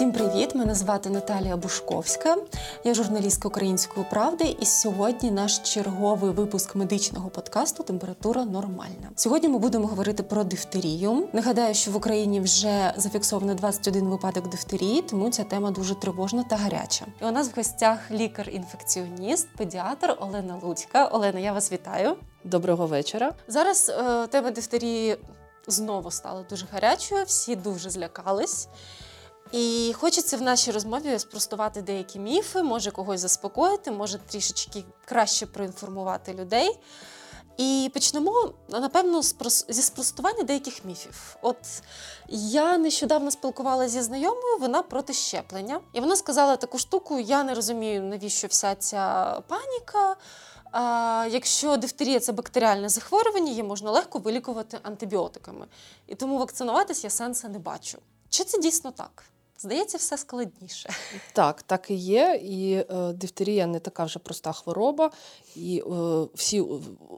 Всім привіт! Мене звати Наталія Бушковська. Я журналістка Української правди, і сьогодні наш черговий випуск медичного подкасту Температура нормальна. Сьогодні ми будемо говорити про дифтерію. Нагадаю, що в Україні вже зафіксовано 21 випадок дифтерії, тому ця тема дуже тривожна та гаряча. І у нас в гостях лікар-інфекціоніст, педіатр Олена Луцька. Олена, я вас вітаю. Доброго вечора. Зараз е, тема дифтерії знову стала дуже гарячою, всі дуже злякались. І хочеться в нашій розмові спростувати деякі міфи, може когось заспокоїти, може трішечки краще проінформувати людей. І почнемо, напевно, зі спростування деяких міфів. От я нещодавно спілкувалася зі знайомою, вона проти щеплення. І вона сказала таку штуку: я не розумію, навіщо вся ця паніка. А, Якщо дифтерія це бактеріальне захворювання, її можна легко вилікувати антибіотиками. І тому вакцинуватись я сенсу не бачу. Чи це дійсно так? Здається, все складніше. Так, так і є. І е, дифтерія не така вже проста хвороба, і е, всі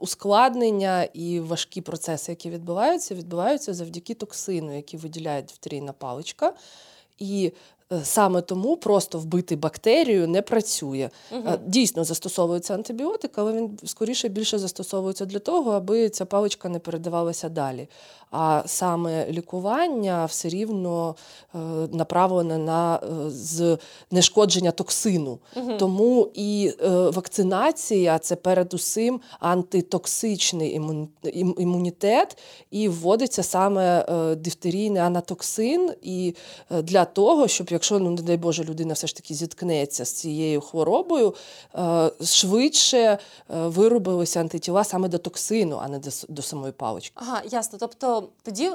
ускладнення і важкі процеси, які відбуваються, відбуваються завдяки токсину, який виділяє дифтерійна паличка. І саме тому просто вбити бактерію не працює. Угу. Дійсно застосовується антибіотик, але він скоріше більше застосовується для того, аби ця паличка не передавалася далі. А саме лікування все рівно е, направлене на знешкодження токсину. Угу. Тому і вакцинація це передусім антитоксичний імунітет, і вводиться саме дифтерійний анатоксин і для того, щоб якщо, ну не дай Боже, людина все ж таки зіткнеться з цією хворобою, е, швидше е, виробилися антитіла саме до токсину, а не до, до самої палички. Ага, ясно. Тобто тоді.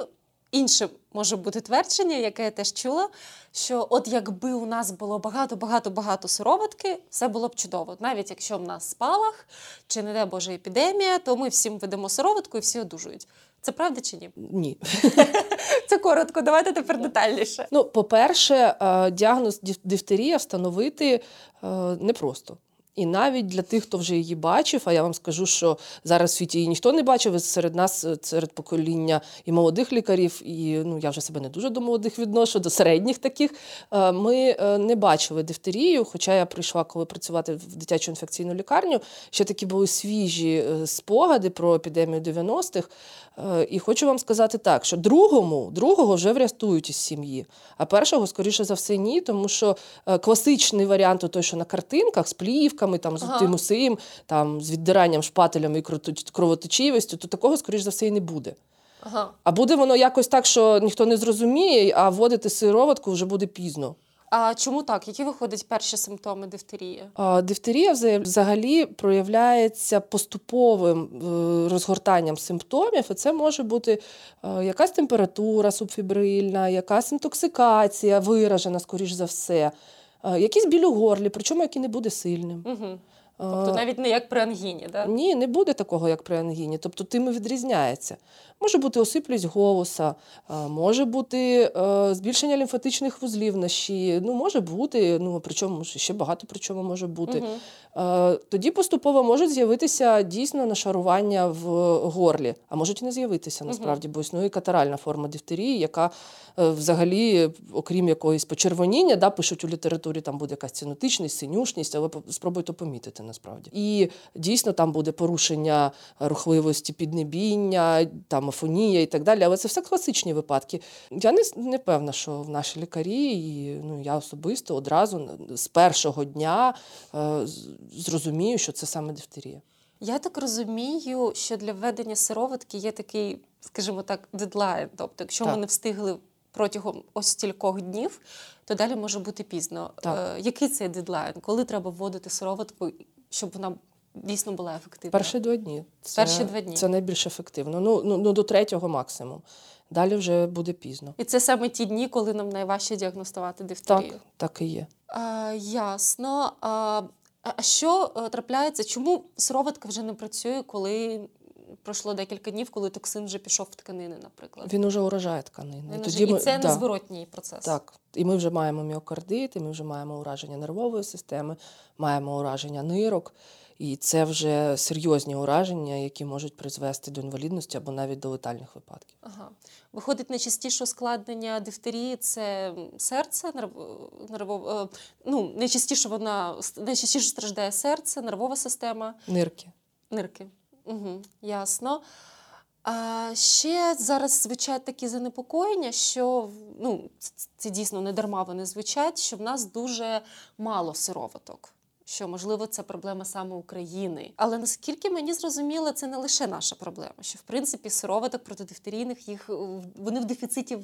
Інше може бути твердження, яке я теж чула, що от якби у нас було багато-багато-багато сироватки, все було б чудово. Навіть якщо в нас спалах чи не дай Боже епідемія, то ми всім ведемо сироватку і всі одужують. Це правда чи ні? Ні. Це коротко, давайте тепер детальніше. Ну, по-перше, е, діагноз дифтерія встановити е, непросто. І навіть для тих, хто вже її бачив, а я вам скажу, що зараз в світі її ніхто не бачив. Серед нас, е, серед покоління і молодих лікарів, і ну я вже себе не дуже до молодих відношу, до середніх таких. Е, ми е, не бачили дифтерію. Хоча я прийшла, коли працювати в дитячу інфекційну лікарню, ще такі були свіжі спогади про епідемію 90-х. І хочу вам сказати так, що другому, другого вже врятують із сім'ї, а першого, скоріше за все, ні, тому що класичний варіант, той, що на картинках з плівками, руками, там, з ага. тим усім, там, з віддиранням шпателями і кровоточивістю, то такого, скоріш за все, і не буде. Ага. А буде воно якось так, що ніхто не зрозуміє, а вводити сироватку вже буде пізно. А чому так? Які виходять перші симптоми дифтерії? А, Дифтерія взагалі проявляється поступовим е, розгортанням симптомів, і це може бути е, якась температура субфібрильна, якась інтоксикація виражена, скоріш за все. Якийсь біль у горлі, причому який не буде сильним. Угу. Тобто навіть не як при ангіні, так? Ні, не буде такого, як при ангіні. Тобто тим і відрізняється. Може бути осиплість голоса, може бути е, збільшення лімфатичних вузлів на шиї, ну може бути, ну причому ще багато при чому може бути. Угу. Тоді поступово можуть з'явитися дійсно нашарування в горлі, а можуть і не з'явитися насправді, угу. бо існує катаральна форма дифтерії, яка е, взагалі, окрім якоїсь почервоніння, да, пишуть у літературі, там буде якась цінотичність, синюшність, але спробуйте помітити насправді. І дійсно там буде порушення рухливості піднебіння, там афонія і так далі. Але це все класичні випадки. Я не не певна, що в наші лікарі, і ну я особисто одразу з першого дня е, зрозумію, що це саме дифтерія. Я так розумію, що для введення сироватки є такий, скажімо так, дедлайн. Тобто, якщо так. ми не встигли протягом ось стількох днів, то далі може бути пізно. Так. Е, який це дедлайн? Коли треба вводити сироватку, щоб вона дійсно була ефективна? Перші два дні. Це, Перші два дні. Це найбільш ефективно. Ну, ну, ну до третього максимум. Далі вже буде пізно. І це саме ті дні, коли нам найважче діагностувати дифтерію? Так, так і є. А, Ясно. А, а що е, трапляється? Чому сироватка вже не працює, коли пройшло декілька днів, коли токсин вже пішов в тканини, наприклад? Він уже уражає тканини. Він Тоді вже... ми... І це да. незворотній процес. Так. І ми вже маємо міокардит, і ми вже маємо ураження нервової системи, маємо ураження нирок. і це вже серйозні ураження, які можуть призвести до інвалідності або навіть до летальних випадків. Ага. Виходить, найчастіше ускладнення дифтерії це серце, нерв- нервов... е, ну, найчастіше вона найчастіше страждає серце, нервова система, Нирки. нирки. Угу, ясно. А ще зараз звучать такі занепокоєння, що ну, це, дійсно не дарма вони звучать, що в нас дуже мало сироваток. Що можливо це проблема саме України, але наскільки мені зрозуміло, це не лише наша проблема. Що в принципі сироваток протидифтерійних їх е, вони в дефіциті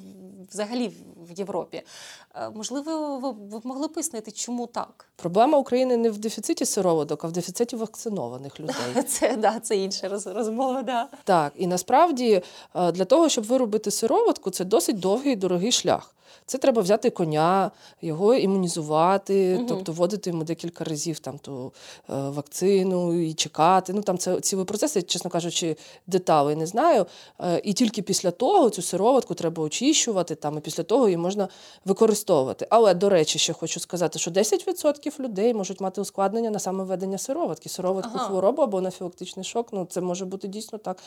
взагалі в- Європі. Е, Можливо, ви, б могли пояснити, чому так? Проблема України не в дефіциті сироваток, а в дефіциті вакцинованих людей. Це да, це інша роз- розмова. Да. Так, і насправді е, для того, щоб виробити сироватку, це досить довгий і дорогий шлях. Це треба взяти коня, його імунізувати, Мгм. тобто вводити йому декілька разів там ту е, вакцину і чекати. Ну там це цілий процес, я, чесно кажучи, деталей не знаю. Е, і тільки після того цю сироватку треба очищувати, там і після того її можна використовувати. Але до речі, ще хочу сказати, що 10% людей можуть мати ускладнення на саме введення сироватки, сироватку Ага. хворобу або анафілактичний шок. Ну це може бути дійсно так.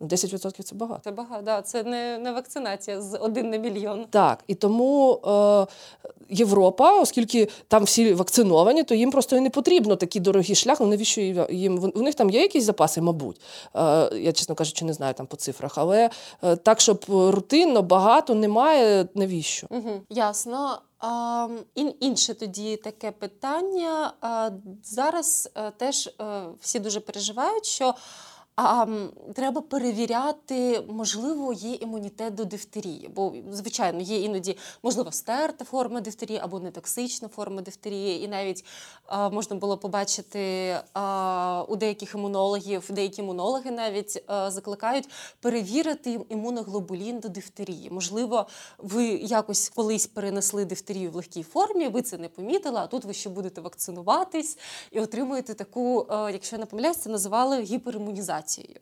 10% це багато. Це багато. Да, це не, не вакцинація з один на мільйон. Так, і тому е, Європа, оскільки там всі вакциновані, то їм просто і не потрібно такий дорогий шлях. Ну навіщо їм? У них там є якісь запаси, мабуть. Е, я, чесно кажучи, не знаю там по цифрах, але е, так, щоб рутинно багато немає, навіщо? Угу, ясно. А, ін, інше тоді таке питання. Зараз е, теж е, всі дуже переживають, що а, треба перевіряти, можливо, є імунітет до дифтерії. Бо, звичайно, є іноді, можливо, стерта форма дифтерії або нетоксична форма дифтерії. І навіть а, можна було побачити а, у деяких імунологів, деякі імунологи навіть а, закликають перевірити імуноглобулін до дифтерії. Можливо, ви якось колись перенесли дифтерію в легкій формі, ви це не помітили, а тут ви ще будете вакцинуватись і отримуєте таку, е, якщо я не помиляюсь, це називали гіперімунізацією.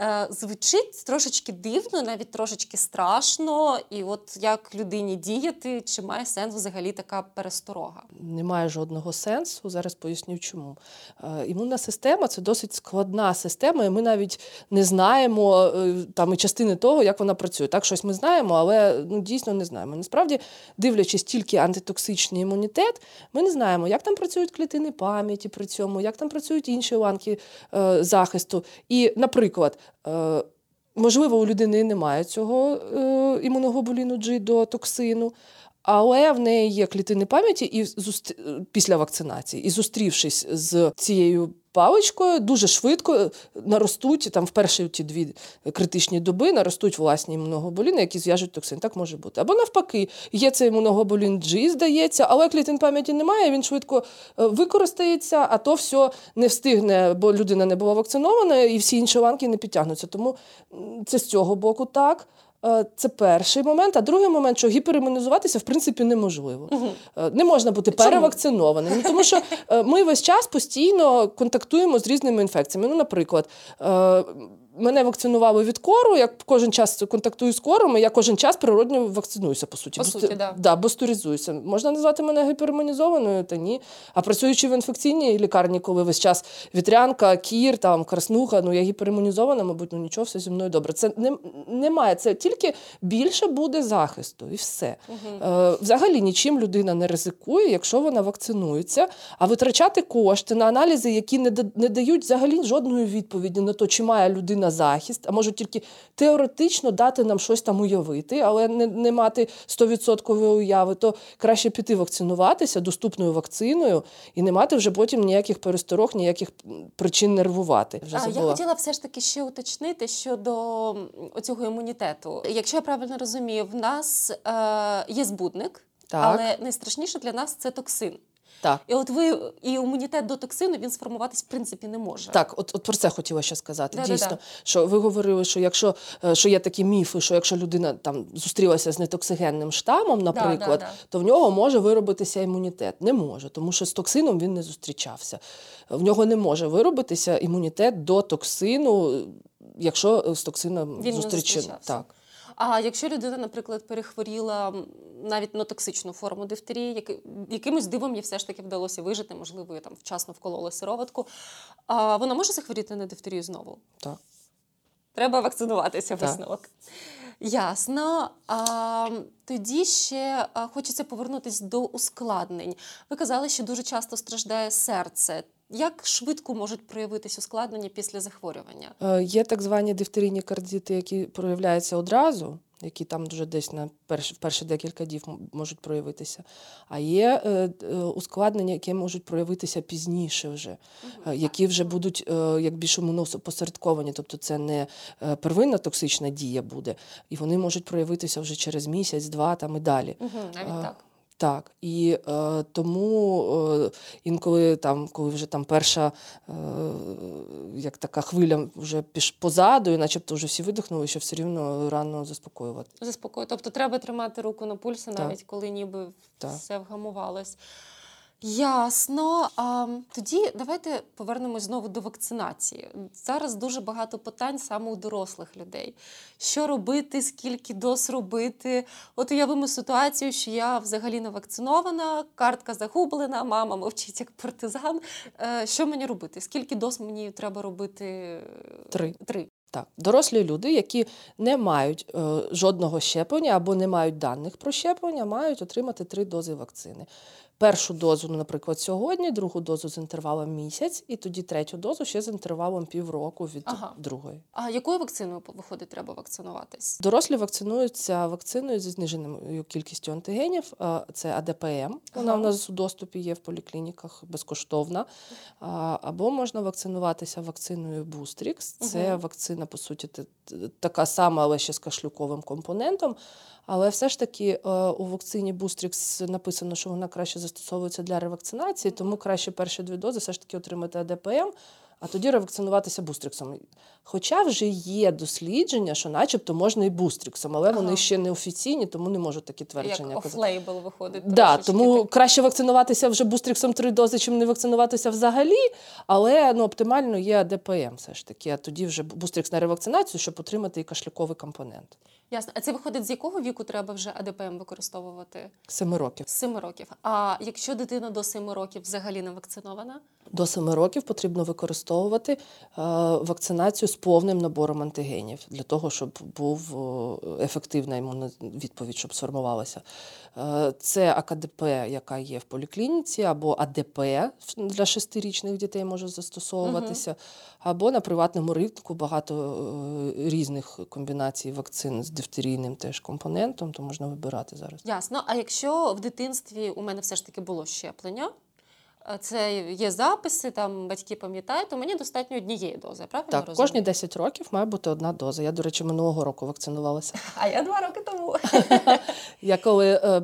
Е, Звучить трошечки дивно, навіть трошечки страшно. І от як людині діяти, чи має сенс взагалі така пересторога? Немає жодного сенсу. Зараз поясню, чому. Е, Імунна система це досить складна система, і ми навіть не знаємо е, там і частини того, як вона працює. Так, щось ми знаємо, але ну, дійсно не знаємо. Насправді, дивлячись тільки антитоксичний імунітет, ми не знаємо, як там працюють клітини пам'яті при цьому, як там працюють інші ланки е, захисту. І, наприклад, е, можливо, у людини немає цього е, імуноглобуліну G до токсину. Але в неї є клітини пам'яті і зустр... після вакцинації. І зустрівшись з цією паличкою, дуже швидко наростуть там в перші ті дві критичні доби наростуть власні імуноглобуліни, які зв'яжуть токсин. Так може бути. Або навпаки, є цей імуноглобулін G, здається, але клітин пам'яті немає, він швидко е, використається, а то все не встигне, бо людина не була вакцинована, і всі інші ланки не підтягнуться. Тому це з цього боку так. Е, Це перший момент. А другий момент, що гіперімунізуватися в принципі неможливо. Угу. Не можна бути Чому? перевакцинованим. Ну, тому що е, ми весь час постійно контактуємо з різними інфекціями. Ну, наприклад, мене вакцинували від кору, я кожен час контактую з кором, і я кожен час природньо вакцинуюся, по суті. По суті, да. Да, бустеризуюся. Можна назвати мене гіперімунізованою, та ні. А працюючи в інфекційній лікарні, коли весь час вітрянка, кір, там, краснуха, ну я гіперімунізована, мабуть, ну нічого, все зі мною добре. Це не, немає, це тільки більше буде захисту і все. Е, взагалі нічим людина не ризикує, якщо вона вакцинується, а витрачати кошти на аналізи, які не, не дають взагалі жодної відповіді на те, чи має людина захист, а можуть тільки теоретично дати нам щось там уявити, але не, не мати 100% уяви, то краще піти вакцинуватися доступною вакциною і не мати вже потім ніяких пересторог, ніяких причин нервувати. Вже А, я хотіла все ж таки ще уточнити щодо м, оцього імунітету. Якщо я правильно розумію, в нас е, є збудник, Так. але найстрашніше для нас це токсин. Так. І от ви і імунітет до токсину він сформуватись в принципі не може. Так, от, от про це хотіла ще сказати. Да-да-да. Дійсно, що ви говорили, що якщо е, що є такі міфи, що якщо людина там зустрілася з нетоксигенним штамом, наприклад, да. то в нього може виробитися імунітет. Не може, тому що з токсином він не зустрічався. В нього не може виробитися імунітет до токсину, якщо з токсином зустрічався. Так. А якщо людина, наприклад, перехворіла навіть на токсичну форму дифтерії, яки- якимось дивом їй все ж таки вдалося вижити, можливо, їй там вчасно вкололи сироватку, а вона може захворіти на дифтерію знову? Так. Треба вакцинуватися Так. висновок. Ясно. А, тоді ще хочеться повернутися до ускладнень. Ви казали, що дуже часто страждає серце. Як швидко можуть проявитись ускладнення після захворювання? Е, Є так звані дифтерійні кардіти, які проявляються одразу, які там вже десь на перші, перші декілька днів можуть проявитися. А є е, е, ускладнення, які можуть проявитися пізніше вже, які вже будуть як більш імуносопосередковані, тобто це не первинна токсична дія буде, і вони можуть проявитися вже через місяць, два там і далі. Навіть так. Так, і е, тому е, інколи там, коли вже там перша е, як така хвиля вже піш позаду, і начебто вже всі видихнули, що все рівно рано заспокоювати. Заспокою. Тобто треба тримати руку на пульсі, Так. навіть коли ніби Так. все вгамувалось. Ясно. А, тоді давайте повернемось знову до вакцинації. Зараз дуже багато питань саме у дорослих людей. Що робити, скільки доз робити? От уявимо ситуацію, що я взагалі не вакцинована, картка загублена, мама мовчить як партизан. Е, Що мені робити? Скільки доз мені треба робити? Три. Три. Так, дорослі люди, які не мають е, жодного щеплення або не мають даних про щеплення, мають отримати три дози вакцини. Першу дозу, ну, наприклад, сьогодні, другу дозу з інтервалом місяць, і тоді третю дозу ще з інтервалом півроку від Ага. другої. А якою вакциною виходить, треба вакцинуватись? Дорослі вакцинуються вакциною зі зниженою кількістю антигенів. Це АДПМ. Вона Ага. у нас у доступі є в поліклініках безкоштовна. Або можна вакцинуватися вакциною Бустрікс. Це Мгм. вакцина, по суті, така сама, але ще з кашлюковим компонентом. Але все ж таки е, у вакцині Бустрікс написано, що вона краще застосовується для ревакцинації, тому краще перші дві дози все ж таки отримати АДПМ, а тоді ревакцинуватися бустріксом. Хоча вже є дослідження, що начебто можна і бустріксом, але Ага. вони ще не офіційні, тому не можу такі твердження Як офлейбл виходить. Да, тому так. краще вакцинуватися вже бустріксом три дози, чим не вакцинуватися взагалі. Але ну, оптимально є АДПМ все ж таки. А тоді вже бустрікс на ревакцинацію, щоб отримати і кашлюковий компонент. Ясно. А це виходить, з якого віку треба вже АДПМ використовувати? Семи років. 7 років. А якщо дитина до 7 років взагалі не вакцинована? До 7 років потрібно використовувати е, вакцинацію з повним набором антигенів для того, щоб був е, ефективна імунна відповідь, щоб сформувалася. Е, це АКДП, яка є в поліклініці, або АДП для шестирічних дітей може застосовуватися, або на приватному ринку багато різних комбінацій вакцин з дифтерійним теж компонентом, то можна вибирати зараз. Ясно. А якщо в дитинстві у мене все ж таки було щеплення, це є записи, там батьки пам'ятають, то мені достатньо однієї дози, правильно Так, розумію? кожні 10 років має бути одна доза. Я, до речі, минулого року вакцинувалася. А я два роки тому. Я коли е,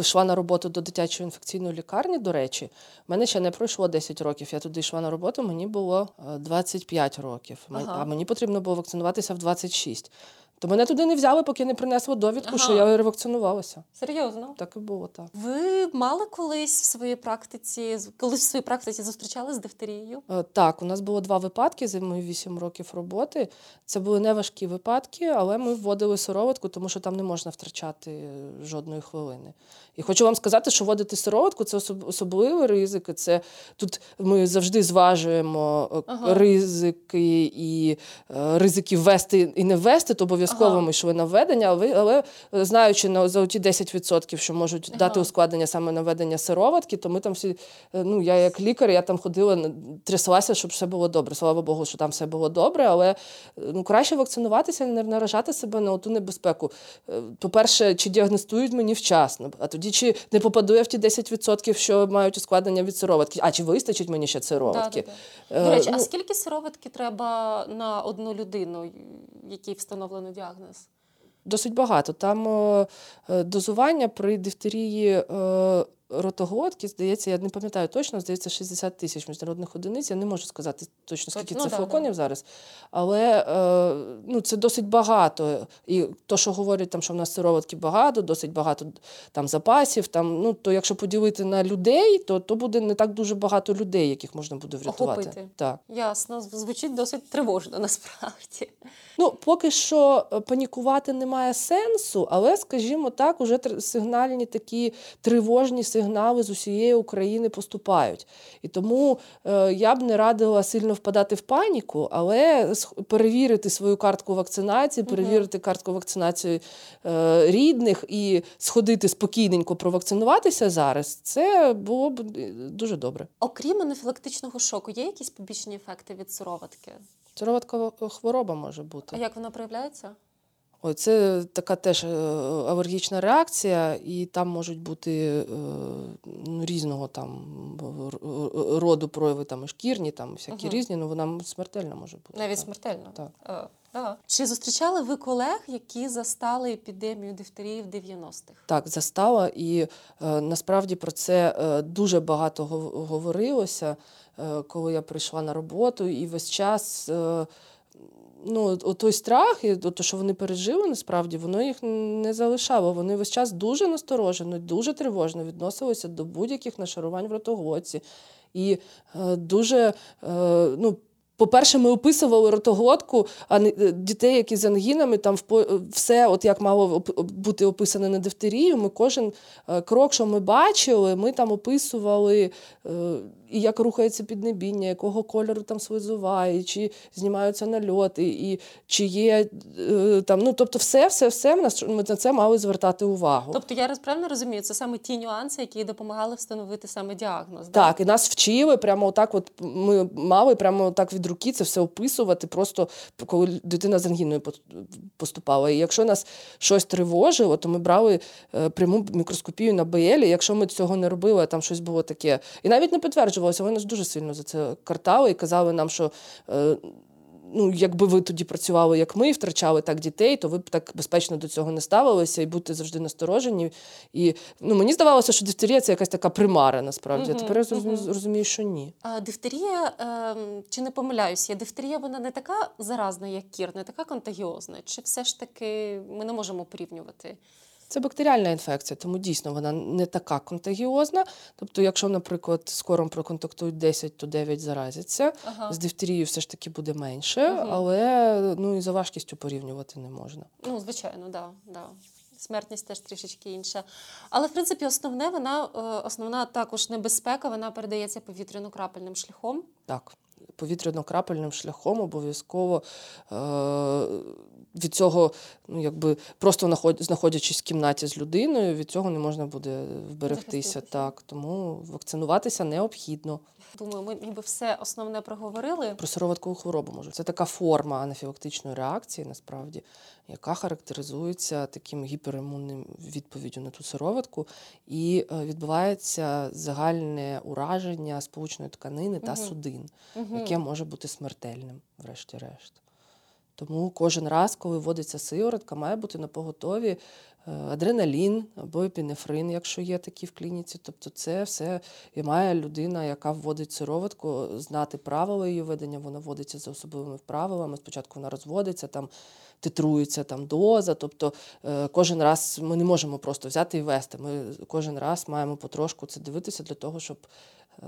йшла на роботу до дитячої інфекційної лікарні, до речі, в мене ще не пройшло 10 років. Я туди йшла на роботу, мені було е, 25 років, а мені потрібно було вакцинуватися в 26. То мене туди не взяли, поки не принесли довідку, що я ревакцинувалася. Серйозно. Так і було так. Ви мали колись в своїй практиці, колись в своїй практиці зустрічали з дифтерією? Е, Так, у нас було два випадки за мої 8 років роботи. Це були неважкі випадки, але ми вводили сироватку, тому що там не можна втрачати е, жодної хвилини. І хочу вам сказати, що вводити сироватку це особ- особливий ризик. Це тут ми завжди зважуємо е, Ага. ризики і е, ризики ввести і не ввести, то обов'язково Ага. ми йшли на введення, але, але знаючи на за ті 10%, що можуть Ага. дати ускладнення саме на введення сироватки, то ми там всі Е, ну, я як лікар, я там ходила, тряслася, щоб все було добре. Слава Богу, що там все було добре, але е, ну, краще вакцинуватися, не наражати себе на ту небезпеку. Е, По-перше, чи діагностують мені вчасно, а тоді чи не попаду я в ті 10%, що мають ускладнення від сироватки, а чи вистачить мені ще сироватки. Да-да-да. До речі, а ну, скільки сироватки треба на одну людину, якій встановлено діагноз? Досить багато. Там е, е, дозування при дифтерії е, ротоглотки, здається, я не пам'ятаю точно, здається, 60 тисяч міжнародних одиниць. Я не можу сказати точно, скільки Ну, це да, флаконів зараз. Але е, ну, це досить багато. І то, що говорять, там, що в нас сироватки багато, досить багато там запасів. Там, ну, то якщо поділити на людей, то, то буде не так дуже багато людей, яких можна буде врятувати. Охопити. Так. Ясно, звучить досить тривожно насправді. Ну, поки що е, панікувати немає сенсу, але, скажімо так, уже сигнальні такі тривожні сигнали з усієї України поступають. І тому е, я б не радила сильно впадати в паніку, але перевірити свою картку вакцинації, перевірити картку вакцинації е, рідних і сходити спокійненько провакцинуватися зараз, це було б дуже добре. Окрім анафілактичного шоку, є якісь побічні ефекти від сироватки? Цироваткова хвороба може бути. А як вона проявляється? Ой, це така теж е, алергічна реакція, і там можуть бути е, ну, різного там роду прояви, там і шкірні, там всякі Мгм. різні, ну вона смертельна може бути. Навіть так. смертельно. Так. Е, да. Чи зустрічали ви колег, які застали епідемію дифтерії в 90-х? Так, застала, і е, насправді про це е, дуже багато говорилося, е, коли я прийшла на роботу, і весь час. Е, Ну, той страх, і те, що вони пережили, насправді воно їх не залишало. Вони весь час дуже насторожено, дуже тривожно відносилися до будь-яких нашарувань в ротоглотці. І е, дуже, е, ну, по-перше, ми описували ротоглотку, а е, дітей, які з ангінами, там все, от як мало бути описане на дифтерію. Ми кожен е, крок, що ми бачили, ми там описували, е, і як рухається піднебіння, якого кольору там слизова, і чи знімаються нальоти, і чи є е, там. Ну, тобто, все, все, все ми на- це мали звертати увагу. Тобто я правильно розумію, це саме ті нюанси, які допомагали встановити саме діагноз. Так, і нас вчили прямо отак. От ми мали прямо так від руки це все описувати, просто коли дитина з ангіною поступала. І якщо нас щось тривожило, то ми брали е, пряму мікроскопію на БЛ. І якщо ми цього не робили, а там щось було таке. І навіть не підтверджувалося, вони нас дуже сильно за це картали і казали нам, що. е, Ну, якби ви тоді працювали, як ми, і втрачали так дітей, то ви б так безпечно до цього не ставилися і будьте завжди насторожені. І ну, мені здавалося, що дифтерія це якась така примара, насправді. А тепер я розумію, що ні. А дифтерія, ем, чи не помиляюсь, я дифтерія вона не така заразна, як кір, не така контагіозна. Чи все ж таки ми не можемо порівнювати? Це бактеріальна інфекція, тому дійсно вона не така контагіозна. Тобто, якщо, наприклад, з кором проконтактують 10, то 9 заразяться. Ага. З дифтерією все ж таки буде менше, Мгм. але ну і за важкістю порівнювати не можна. Ну, звичайно, да, да. Смертність теж трішечки інша. Але в принципі, основне вона е, основна також небезпека, вона передається повітряно-крапельним шляхом. Так, повітряно-крапельним шляхом обов'язково е- від цього, ну якби просто наход- знаходячись в кімнаті з людиною, від цього не можна буде вберегтися. Так, тому вакцинуватися необхідно. Думаю, ми ніби все основне проговорили. Про сироваткову хворобу можу. Це така форма анафілактичної реакції, насправді, яка характеризується таким гіперімунним відповіддю на ту сироватку, і е, відбувається загальне ураження сполучної тканини та Мгм. судин, Мгм. яке може бути смертельним, врешті-решт. Тому кожен раз, коли вводиться сиворотка, має бути на поготові е, адреналін або епінефрин, якщо є такі в клініці. Тобто, це все і має людина, яка вводить сироватку, знати правила її ведення. Вона вводиться за особливими правилами. Спочатку вона розводиться, там титрується там доза. Тобто е, кожен раз ми не можемо просто взяти і вести. Ми кожен раз маємо потрошку це дивитися для того, щоб. Е,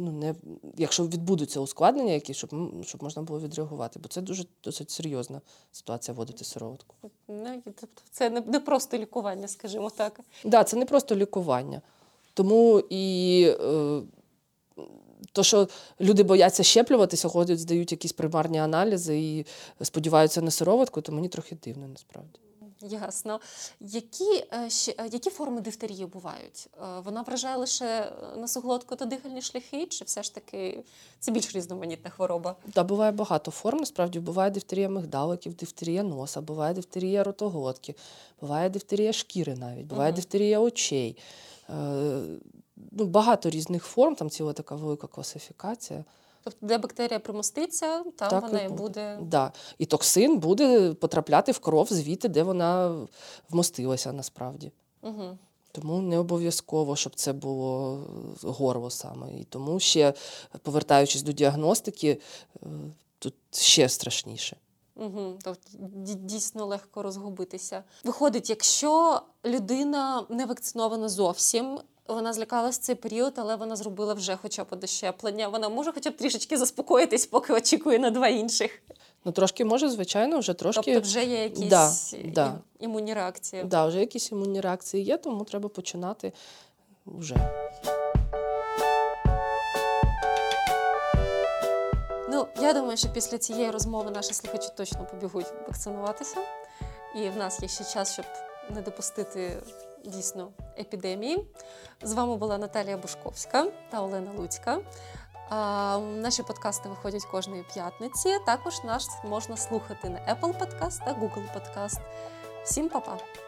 Ну, не, якщо відбудуться ускладнення, якісь, щоб, щоб можна було відреагувати, бо це дуже досить серйозна ситуація вводити сироватку. Ну, тобто, це не, не просто лікування, скажімо так. Так, да, це не просто лікування. Тому і е, то, що люди бояться щеплюватися, ходять, здають якісь примарні аналізи і сподіваються на сироватку, то мені трохи дивно насправді. Ясно. Які, е, е, які форми дифтерії бувають? Е, Вона вражає лише носоглотку та дихальні шляхи, чи все ж таки це більш різноманітна хвороба? Та буває багато форм. Насправді буває дифтерія мигдаликів, дифтерія носа, буває дифтерія ротоглотки, буває дифтерія шкіри навіть, буває Мгм. дифтерія очей. Е, ну, багато різних форм, там ціла така велика класифікація. Тобто, де бактерія примоститься, там Так, вона і буде. буде. Да. І токсин буде потрапляти в кров звідти, де вона вмостилася насправді. Угу. Тому не обов'язково, щоб це було горло саме. І тому ще, повертаючись до діагностики, е, тут ще страшніше. Угу. Тобто дійсно легко розгубитися. Виходить, якщо людина не вакцинована зовсім, Вона злякалась цей період, але вона зробила вже хоча б дощеплення. Вона може хоча б трішечки заспокоїтись, поки очікує на два інших. Ну, трошки може, звичайно, вже трошки. Тобто вже є якісь Да, да. імунні реакції. Да, вже якісь імунні реакції є, тому треба починати вже. Ну, я думаю, що після цієї розмови наші слухачі точно побігуть вакцинуватися. І в нас є ще час, щоб не допустити дійсно епідемії. З вами була Наталія Бушковська та Олена Луцька. Наші подкасти виходять кожної п'ятниці. Також нас можна слухати на Apple Podcast та Google Podcast. Всім па-па!